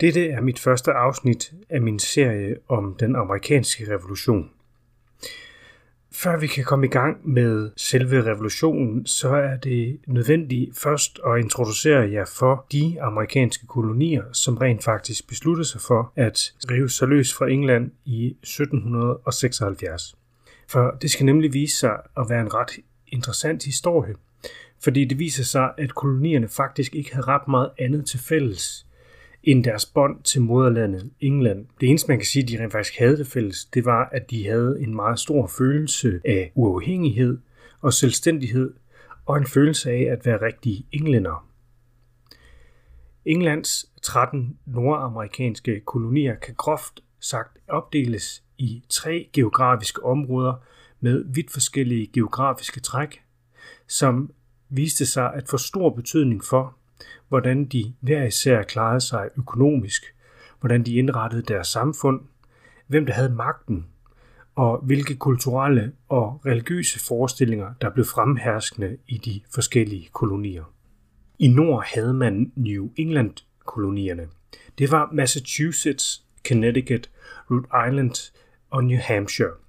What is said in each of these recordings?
Dette er mit første afsnit af min serie om den amerikanske revolution. Før vi kan komme i gang med selve revolutionen, så er det nødvendigt først at introducere jer for de amerikanske kolonier, som rent faktisk besluttede sig for at rive sig løs fra England i 1776. For det skal nemlig vise sig at være en ret interessant historie, fordi det viser sig, at kolonierne faktisk ikke havde ret meget andet til fælles end deres bånd til moderlandet England. Det eneste, man kan sige, de rent faktisk havde det fælles, det var, at de havde en meget stor følelse af uafhængighed og selvstændighed, og en følelse af at være rigtige englænder. Englands 13 nordamerikanske kolonier kan groft sagt opdeles i tre geografiske områder med vidt forskellige geografiske træk, som viste sig at få stor betydning for, hvordan de hver især klarede sig økonomisk, hvordan de indrettede deres samfund, hvem der havde magten, og hvilke kulturelle og religiøse forestillinger, der blev fremherskende i de forskellige kolonier. I nord havde man New England-kolonierne. Det var Massachusetts, Connecticut, Rhode Island og New Hampshire.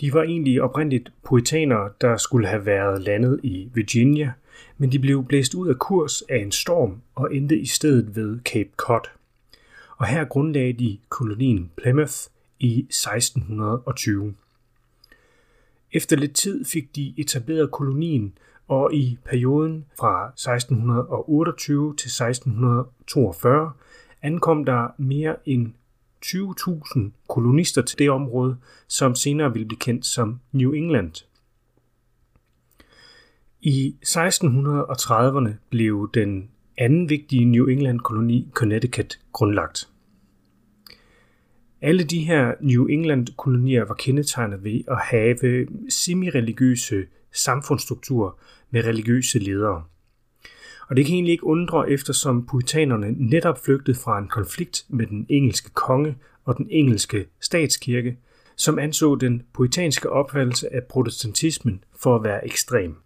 De var egentlig oprindeligt puritanere, der skulle have været landet i Virginia, men de blev blæst ud af kurs af en storm og endte i stedet ved Cape Cod. Og her grundlagde de kolonien Plymouth i 1620. Efter lidt tid fik de etableret kolonien, og i perioden fra 1628 til 1642 ankom der mere end 20.000 kolonister til det område, som senere ville blive kendt som New England. I 1630'erne blev den anden vigtige New England-koloni Connecticut grundlagt. Alle de her New England-kolonier var kendetegnet ved at have semi-religiøse samfundsstrukturer med religiøse ledere. Og det kan egentlig ikke undre, eftersom puritanerne netop flygtede fra en konflikt med den engelske konge og den engelske statskirke, som anså den puritanske opfattelse af protestantismen for at være ekstrem.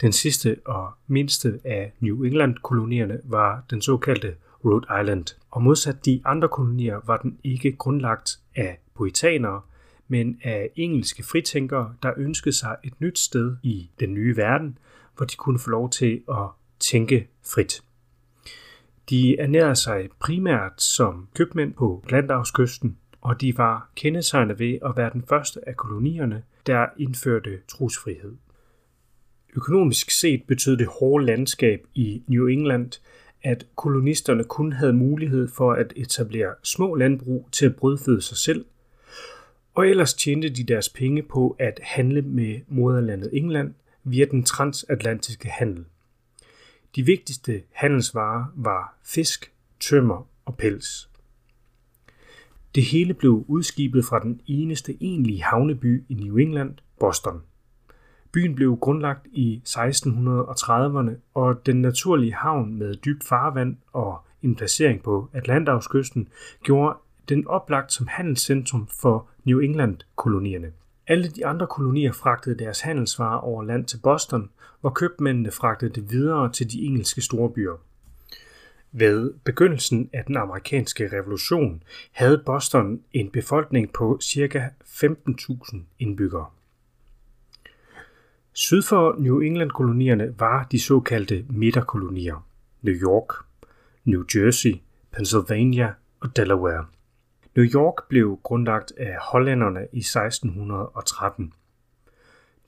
Den sidste og mindste af New England-kolonierne var den såkaldte Rhode Island, og modsat de andre kolonier var den ikke grundlagt af puritanere, men af engelske fritænkere, der ønskede sig et nyt sted i den nye verden, hvor de kunne få lov til at tænke frit. De ernærede sig primært som købmænd på Atlanterhavskysten, og de var kendetegnet ved at være den første af kolonierne, der indførte trosfrihed. Økonomisk set betød det hårde landskab i New England, at kolonisterne kun havde mulighed for at etablere små landbrug til at brødføde sig selv, og ellers tjente de deres penge på at handle med moderlandet England via den transatlantiske handel. De vigtigste handelsvarer var fisk, tømmer og pels. Det hele blev udskibet fra den eneste egentlige havneby i New England, Boston. Byen blev grundlagt i 1630'erne, og den naturlige havn med dybt farvand og en placering på Atlanterhavskysten gjorde den oplagt som handelscentrum for New England-kolonierne. Alle de andre kolonier fragtede deres handelsvarer over land til Boston, hvor købmændene fragtede det videre til de engelske storbyer. Ved begyndelsen af den amerikanske revolution havde Boston en befolkning på ca. 15.000 indbyggere. Syd for New England-kolonierne var de såkaldte midterkolonier, New York, New Jersey, Pennsylvania og Delaware. New York blev grundlagt af hollænderne i 1613.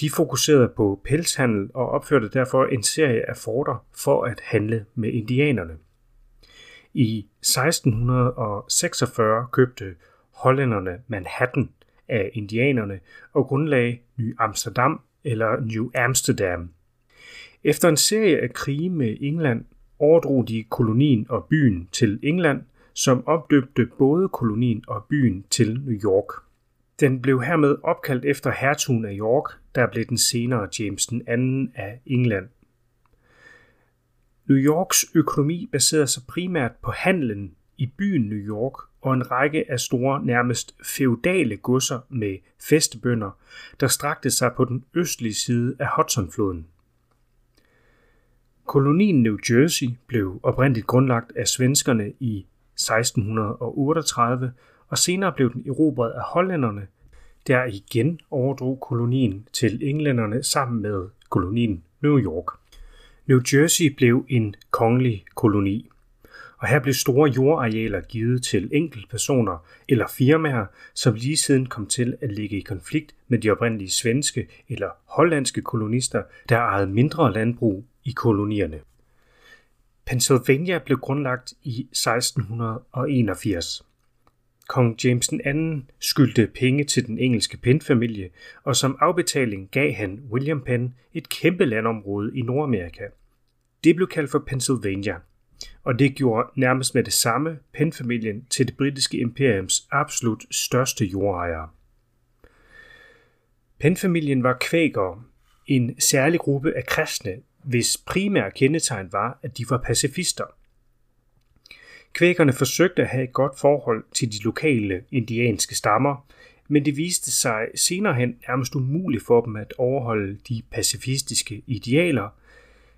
De fokuserede på pelshandel og opførte derfor en serie af forter for at handle med indianerne. I 1646 købte hollænderne Manhattan af indianerne og grundlagde Ny Amsterdam eller New Amsterdam. Efter en serie af krige med England overdrog de kolonien og byen til England, som opdøbte både kolonien og byen til New York. Den blev hermed opkaldt efter hertugen af York, der blev den senere James den anden af England. New Yorks økonomi baserede sig primært på handlen i byen New York og en række af store, nærmest feudale godser med festebønder, der strakte sig på den østlige side af Hudsonfloden. Kolonien New Jersey blev oprindeligt grundlagt af svenskerne i 1638, og senere blev den erobret af hollænderne, der igen overdrog kolonien til englænderne sammen med kolonien New York. New Jersey blev en kongelig koloni, og her blev store jordarealer givet til enkeltpersoner eller firmaer, som lige siden kom til at ligge i konflikt med de oprindelige svenske eller hollandske kolonister, der ejede mindre landbrug i kolonierne. Pennsylvania blev grundlagt i 1681. Kong James II skyldte penge til den engelske Penn-familie, og som afbetaling gav han William Penn et kæmpe landområde i Nordamerika. Det blev kaldt for Pennsylvania, og det gjorde nærmest med det samme Penn-familien til det britiske imperiums absolut største jordejere. Penn-familien var kvækere, en særlig gruppe af kristne, hvis primære kendetegn var, at de var pacifister. Kvækerne forsøgte at have et godt forhold til de lokale indianske stammer, men det viste sig senere hen nærmest umuligt for dem at overholde de pacifistiske idealer,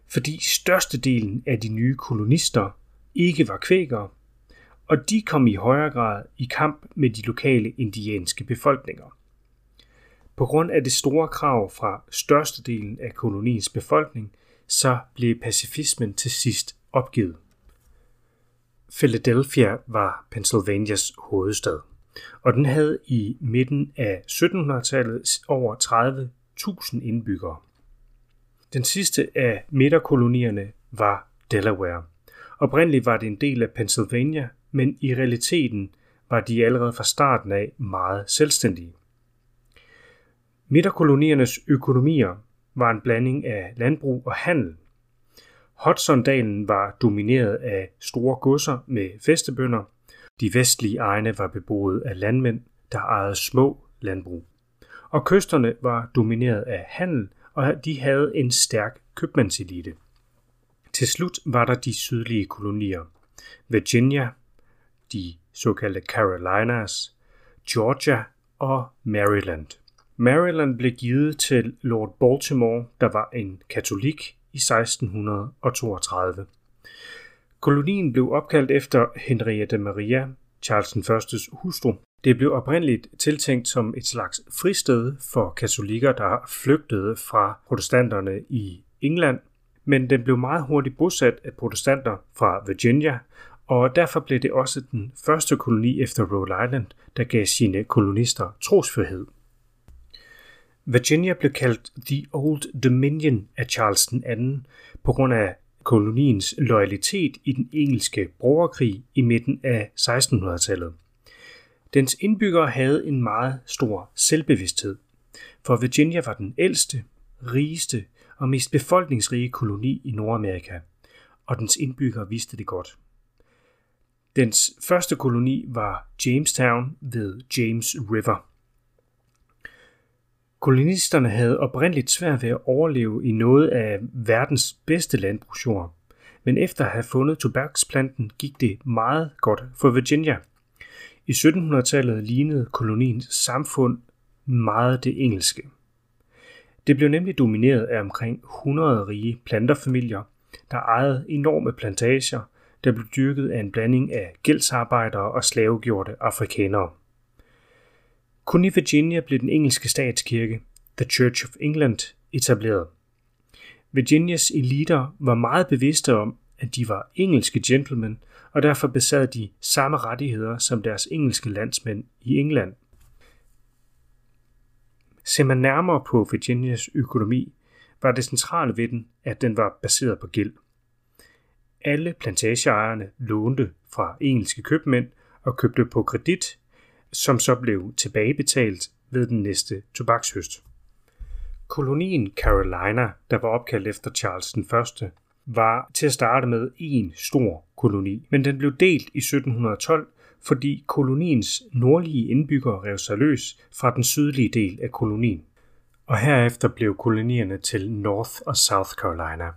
fordi størstedelen af de nye kolonister ikke var kvækere, og de kom i højere grad i kamp med de lokale indianske befolkninger. På grund af det store krav fra størstedelen af koloniens befolkning, så blev pacifismen til sidst opgivet. Philadelphia var Pennsylvanias hovedstad, og den havde i midten af 1700-tallet over 30.000 indbyggere. Den sidste af midterkolonierne var Delaware. Oprindeligt var det en del af Pennsylvania, men i realiteten var de allerede fra starten af meget selvstændige. Midterkoloniernes økonomier var en blanding af landbrug og handel. Hudsondalen var domineret af store godser med festebønder. De vestlige egne var beboet af landmænd, der ejede små landbrug. Og kysterne var domineret af handel, og de havde en stærk købmandselite. Til slut var der de sydlige kolonier. Virginia, de såkaldte Carolinas, Georgia og Maryland. Maryland blev givet til Lord Baltimore, der var en katolik i 1632. Kolonien blev opkaldt efter Henriette Maria, Charles I's hustru. Det blev oprindeligt tiltænkt som et slags fristed for katolikker, der flygtede fra protestanterne i England, men den blev meget hurtigt bosat af protestanter fra Virginia, og derfor blev det også den første koloni efter Rhode Island, der gav sine kolonister trosfrihed. Virginia blev kaldt The Old Dominion af Charles II på grund af koloniens loyalitet i den engelske borgerkrig i midten af 1600-tallet. Dens indbyggere havde en meget stor selvbevidsthed, for Virginia var den ældste, rigeste og mest befolkningsrige koloni i Nordamerika, og dens indbyggere vidste det godt. Dens første koloni var Jamestown ved James River – Kolonisterne havde oprindeligt svært ved at overleve i noget af verdens bedste landbrugsjord, men efter at have fundet tobaksplanten gik det meget godt for Virginia. I 1700-tallet lignede koloniens samfund meget det engelske. Det blev nemlig domineret af omkring 100 rige planterfamilier, der ejede enorme plantager, der blev dyrket af en blanding af gældsarbejdere og slavegjorte afrikanere. Kun i Virginia blev den engelske statskirke, The Church of England, etableret. Virginias eliter var meget bevidste om, at de var engelske gentlemen, og derfor besad de samme rettigheder som deres engelske landsmænd i England. Ser man nærmere på Virginias økonomi, var det centrale ved den, at den var baseret på gæld. Alle plantageejerne lånte fra engelske købmænd og købte på kredit som så blev tilbagebetalt ved den næste tobakshøst. Kolonien Carolina, der var opkaldt efter Charles den 1., var til at starte med en stor koloni, men den blev delt i 1712, fordi koloniens nordlige indbyggere rev sig løs fra den sydlige del af kolonien. Og herefter blev kolonierne til North og South Carolina.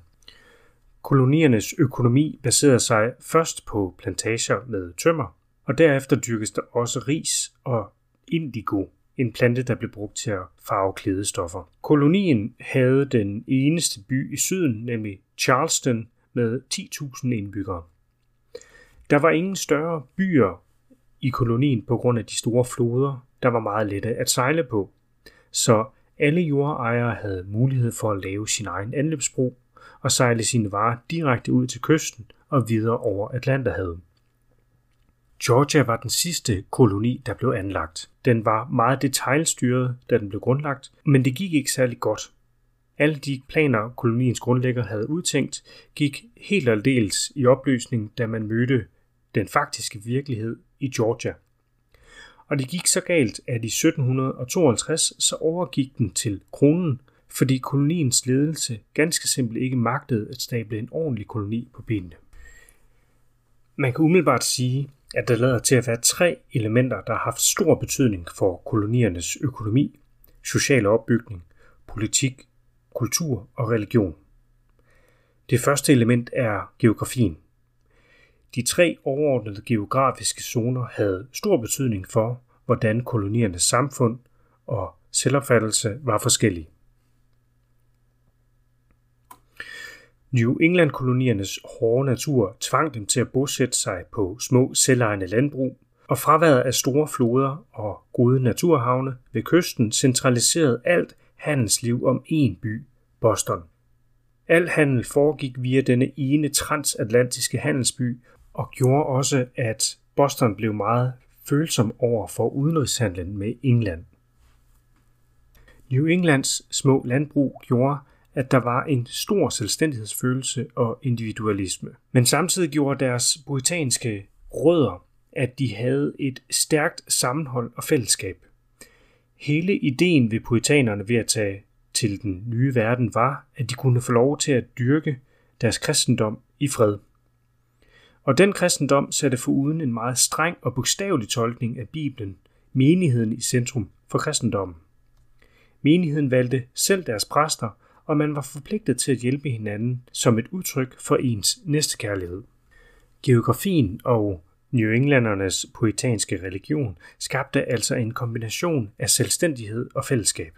Koloniernes økonomi baserede sig først på plantager med tømmer, og derefter dyrkes der også ris og indigo, en plante, der blev brugt til at farve klædestoffer. Kolonien havde den eneste by i syden, nemlig Charleston, med 10.000 indbyggere. Der var ingen større byer i kolonien på grund af de store floder, der var meget lette at sejle på. Så alle jordejere havde mulighed for at lave sin egen anløbsbro og sejle sine varer direkte ud til kysten og videre over Atlanterhavet. Georgia var den sidste koloni, der blev anlagt. Den var meget detaljstyret, da den blev grundlagt, men det gik ikke særlig godt. Alle de planer, koloniens grundlægger havde udtænkt, gik helt aldeles i opløsning, da man mødte den faktiske virkelighed i Georgia. Og det gik så galt, at i 1752 så overgik den til kronen, fordi koloniens ledelse ganske simpelt ikke magtede at stable en ordentlig koloni på benene. Man kan umiddelbart sige, at der lader til at være tre elementer, der har haft stor betydning for koloniernes økonomi, sociale opbygning, politik, kultur og religion. Det første element er geografien. De tre overordnede geografiske zoner havde stor betydning for, hvordan koloniernes samfund og selvopfattelse var forskellige. New England-koloniernes hårde natur tvang dem til at bosætte sig på små selvejende landbrug, og fraværet af store floder og gode naturhavne ved kysten centraliserede alt handelsliv om én by, Boston. Al handel foregik via denne ene transatlantiske handelsby og gjorde også, at Boston blev meget følsom over for udenrigshandlen med England. New Englands små landbrug gjorde, at der var en stor selvstændighedsfølelse og individualisme. Men samtidig gjorde deres puritanske rødder, at de havde et stærkt sammenhold og fællesskab. Hele ideen ved puritanerne ved at tage til den nye verden var, at de kunne få lov til at dyrke deres kristendom i fred. Og den kristendom satte foruden en meget streng og bogstavelig tolkning af Bibelen, menigheden i centrum for kristendommen. Menigheden valgte selv deres præster, og man var forpligtet til at hjælpe hinanden som et udtryk for ens næstekærlighed. Geografien og New Englandernes poetanske religion skabte altså en kombination af selvstændighed og fællesskab.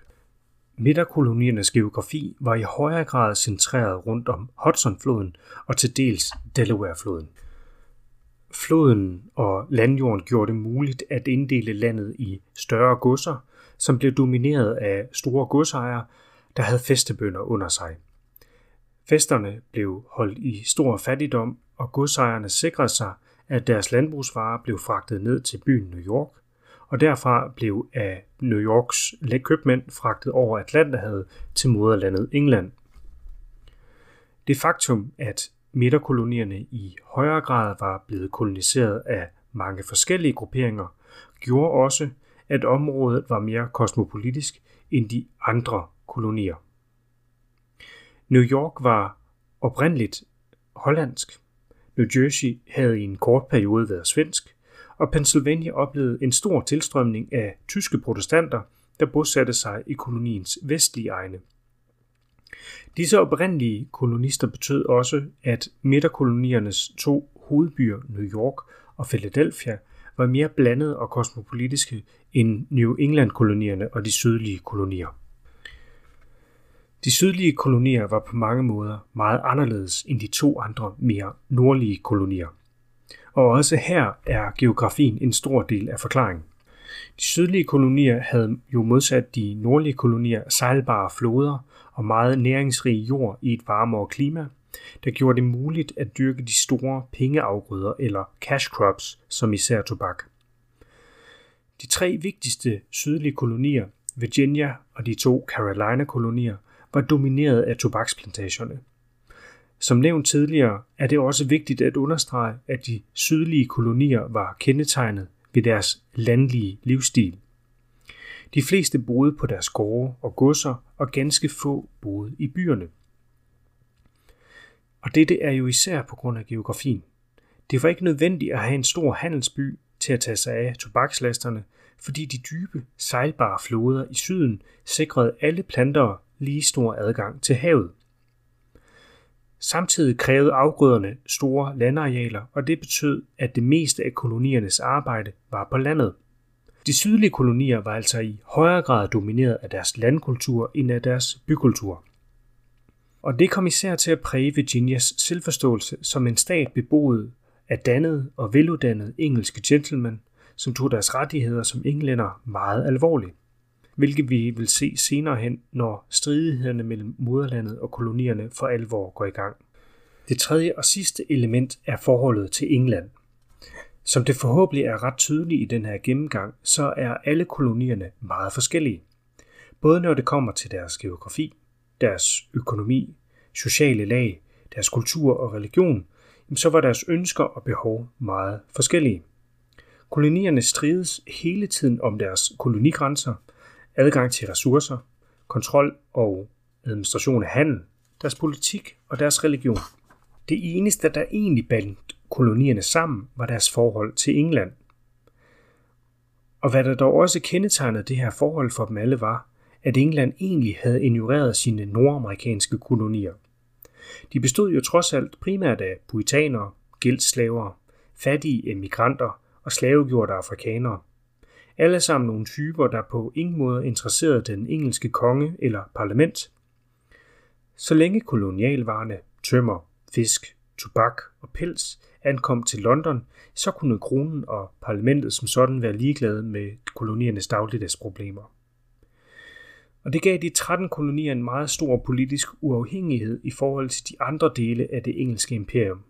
Midterkoloniernes geografi var i højere grad centreret rundt om Hudsonfloden og til dels Delawarefloden. Floden og landjorden gjorde det muligt at inddele landet i større godser, som blev domineret af store godsejere, der havde festebønder under sig. Festerne blev holdt i stor fattigdom, og godsejerne sikrede sig, at deres landbrugsvarer blev fragtet ned til byen New York, og derfra blev af New Yorks købmænd fragtet over Atlanterhavet til moderlandet England. Det faktum, at midterkolonierne i højere grad var blevet koloniseret af mange forskellige grupperinger, gjorde også, at området var mere kosmopolitisk end de andre kolonier. New York var oprindeligt hollandsk. New Jersey havde i en kort periode været svensk, og Pennsylvania oplevede en stor tilstrømning af tyske protestanter, der bosatte sig i koloniens vestlige egne. Disse oprindelige kolonister betød også, at midterkoloniernes to hovedbyer, New York og Philadelphia, var mere blandede og kosmopolitiske end New England-kolonierne og de sydlige kolonier. De sydlige kolonier var på mange måder meget anderledes end de to andre mere nordlige kolonier. Og også her er geografien en stor del af forklaringen. De sydlige kolonier havde jo modsat de nordlige kolonier sejlbare floder og meget næringsrig jord i et varmere klima, der gjorde det muligt at dyrke de store pengeafgrøder eller cash crops, som især tobak. De tre vigtigste sydlige kolonier, Virginia og de to Carolina-kolonier, var domineret af tobaksplantagerne. Som nævnt tidligere er det også vigtigt at understrege, at de sydlige kolonier var kendetegnet ved deres landlige livsstil. De fleste boede på deres gårde og godser, og ganske få boede i byerne. Og dette er jo især på grund af geografien. Det var ikke nødvendigt at have en stor handelsby til at tage sig af tobakslasterne, fordi de dybe, sejlbare floder i syden sikrede alle planter lige stor adgang til havet. Samtidig krævede afgrøderne store landarealer, og det betød, at det meste af koloniernes arbejde var på landet. De sydlige kolonier var altså i højere grad domineret af deres landkultur end af deres bykultur. Og det kom især til at præge Virginias selvforståelse som en stat beboet af dannede og veluddannede engelske gentlemen, som tog deres rettigheder som englænder meget alvorligt, hvilket vi vil se senere hen, når stridighederne mellem moderlandet og kolonierne for alvor går i gang. Det tredje og sidste element er forholdet til England. Som det forhåbentlig er ret tydeligt i den her gennemgang, så er alle kolonierne meget forskellige. Både når det kommer til deres geografi, deres økonomi, sociale lag, deres kultur og religion, så var deres ønsker og behov meget forskellige. Kolonierne strides hele tiden om deres kolonigrænser, adgang til ressourcer, kontrol og administration af handel, deres politik og deres religion. Det eneste, der egentlig bandt kolonierne sammen, var deres forhold til England. Og hvad der dog også kendetegnede det her forhold for dem alle var, at England egentlig havde ignoreret sine nordamerikanske kolonier. De bestod jo trods alt primært af puritanere, gældsslaver, fattige emigranter og slavegjorte afrikanere. Alle sammen nogle typer, der på ingen måde interesserede den engelske konge eller parlament. Så længe kolonialvarerne, tømmer, fisk, tobak og pels ankom til London, så kunne kronen og parlamentet som sådan være ligeglade med koloniernes dagligdagsproblemer. Og det gav de 13 kolonier en meget stor politisk uafhængighed i forhold til de andre dele af det engelske imperium.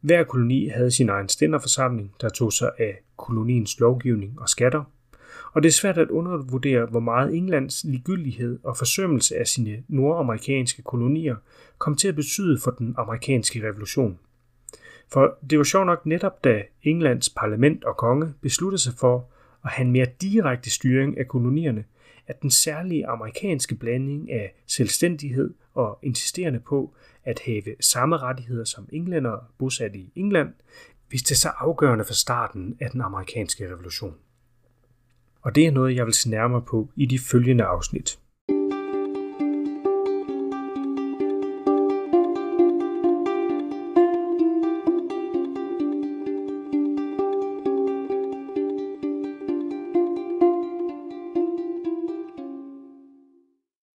Hver koloni havde sin egen stænderforsamling, der tog sig af koloniens lovgivning og skatter, og det er svært at undervurdere, hvor meget Englands ligegyldighed og forsømmelse af sine nordamerikanske kolonier kom til at betyde for den amerikanske revolution. For det var sjovt nok netop, da Englands parlament og konge besluttede sig for og have en mere direkte styring af kolonierne, at den særlige amerikanske blanding af selvstændighed og insisterende på at have samme rettigheder som englænder bosat i England, viste sig afgørende for starten af den amerikanske revolution. Og det er noget, jeg vil se nærmere på i de følgende afsnit.